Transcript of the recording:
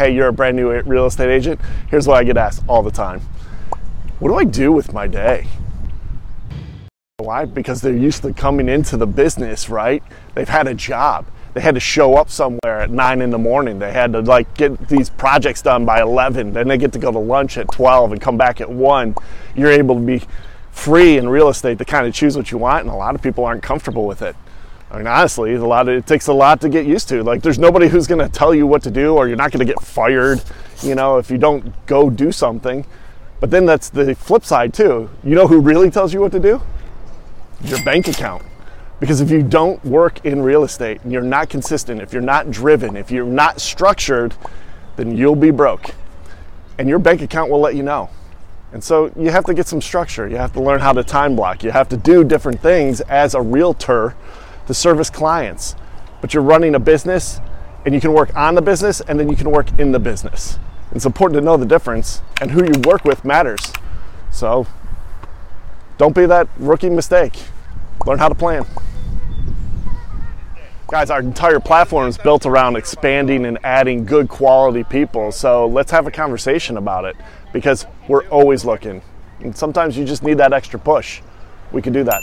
hey, you're a brand new real estate agent. Here's what I get asked all the time What do I do with my day? Why? Because they're used to coming into the business, right? They've had a job. They had to show up somewhere at nine in the morning. They had to like get these projects done by 11. Then they get to go to lunch at 12 and come back at one. You're able to be free in real estate to kind of choose what you want, and a lot of people aren't comfortable with it. I mean, honestly, a lot of, it takes a lot to get used to. Like, there's nobody who's going to tell you what to do, or you're not going to get fired, you know, if you don't go do something. But then that's the flip side too. You know who really tells you what to do? Your bank account. Because if you don't work in real estate and you're not consistent, if you're not driven, if you're not structured, then you'll be broke. And your bank account will let you know. And so you have to get some structure. You have to learn how to time block. You have to do different things as a realtor to service clients. But you're running a business and you can work on the business and then you can work in the business. It's important to know the difference and who you work with matters. So don't be that rookie mistake. Learn how to plan. Guys, our entire platform is built around expanding and adding good quality people. So let's have a conversation about it because we're always looking. And sometimes you just need that extra push. We can do that.